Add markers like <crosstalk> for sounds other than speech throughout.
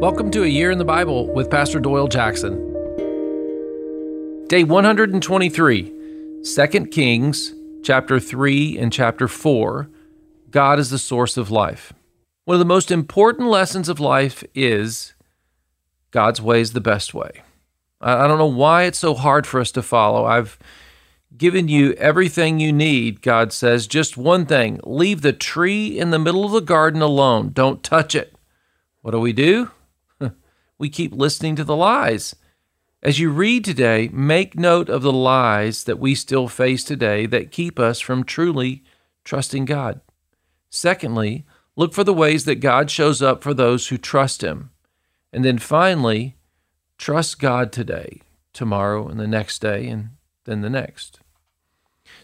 Welcome to A Year in the Bible with Pastor Doyle Jackson. Day 123, 2 Kings chapter 3 and chapter 4. God is the source of life. One of the most important lessons of life is God's way is the best way. I don't know why it's so hard for us to follow. I've given you everything you need, God says. Just one thing leave the tree in the middle of the garden alone. Don't touch it. What do we do? We keep listening to the lies. As you read today, make note of the lies that we still face today that keep us from truly trusting God. Secondly, look for the ways that God shows up for those who trust Him. And then finally, trust God today, tomorrow, and the next day, and then the next.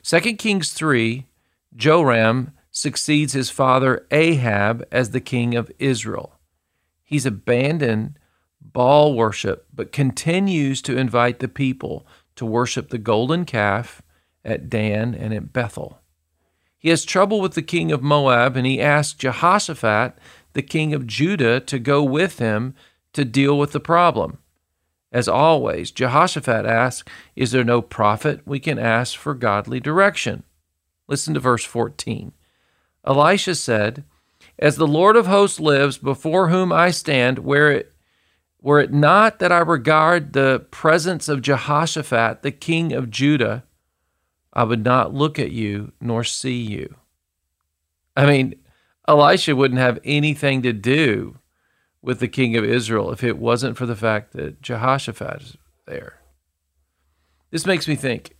2 Kings 3 Joram succeeds his father Ahab as the king of Israel. He's abandoned Baal worship, but continues to invite the people to worship the golden calf at Dan and at Bethel. He has trouble with the king of Moab, and he asks Jehoshaphat, the king of Judah, to go with him to deal with the problem. As always, Jehoshaphat asks, Is there no prophet we can ask for godly direction? Listen to verse 14. Elisha said, As the Lord of hosts lives, before whom I stand, where it were it not that I regard the presence of Jehoshaphat, the king of Judah, I would not look at you nor see you. I mean, Elisha wouldn't have anything to do with the king of Israel if it wasn't for the fact that Jehoshaphat is there. This makes me think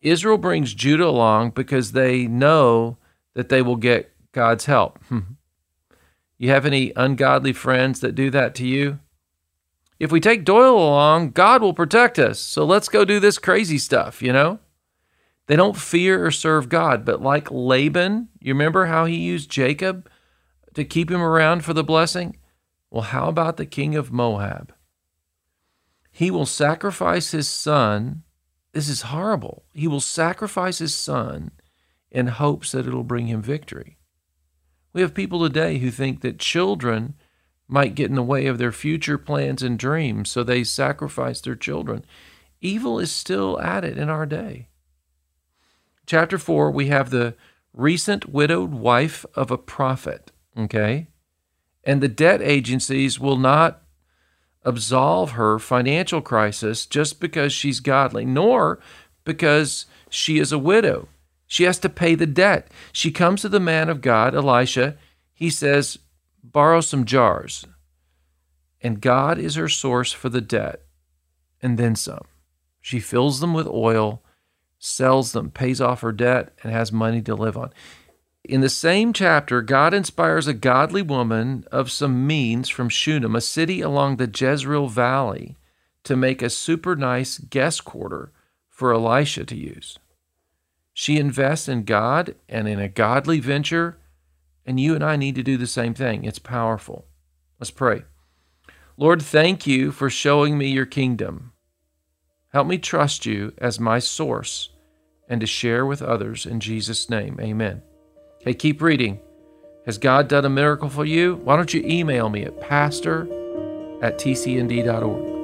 Israel brings Judah along because they know that they will get God's help. <laughs> you have any ungodly friends that do that to you? If we take Doyle along, God will protect us. So let's go do this crazy stuff, you know? They don't fear or serve God, but like Laban, you remember how he used Jacob to keep him around for the blessing? Well, how about the king of Moab? He will sacrifice his son. This is horrible. He will sacrifice his son in hopes that it'll bring him victory. We have people today who think that children might get in the way of their future plans and dreams, so they sacrifice their children. Evil is still at it in our day. Chapter 4, we have the recent widowed wife of a prophet, okay? And the debt agencies will not absolve her financial crisis just because she's godly, nor because she is a widow. She has to pay the debt. She comes to the man of God, Elisha. He says, borrow some jars. And God is her source for the debt, and then some. She fills them with oil, sells them, pays off her debt, and has money to live on. In the same chapter, God inspires a godly woman of some means from Shunem, a city along the Jezreel Valley, to make a super nice guest quarter for Elisha to use. She invests in God and in a godly venture and you and I need to do the same thing. It's powerful. Let's pray. Lord, thank you for showing me your kingdom. Help me trust you as my source and to share with others in Jesus' name. Amen. Hey, keep reading. Has God done a miracle for you? Why don't you email me at pastor at tcnd.org?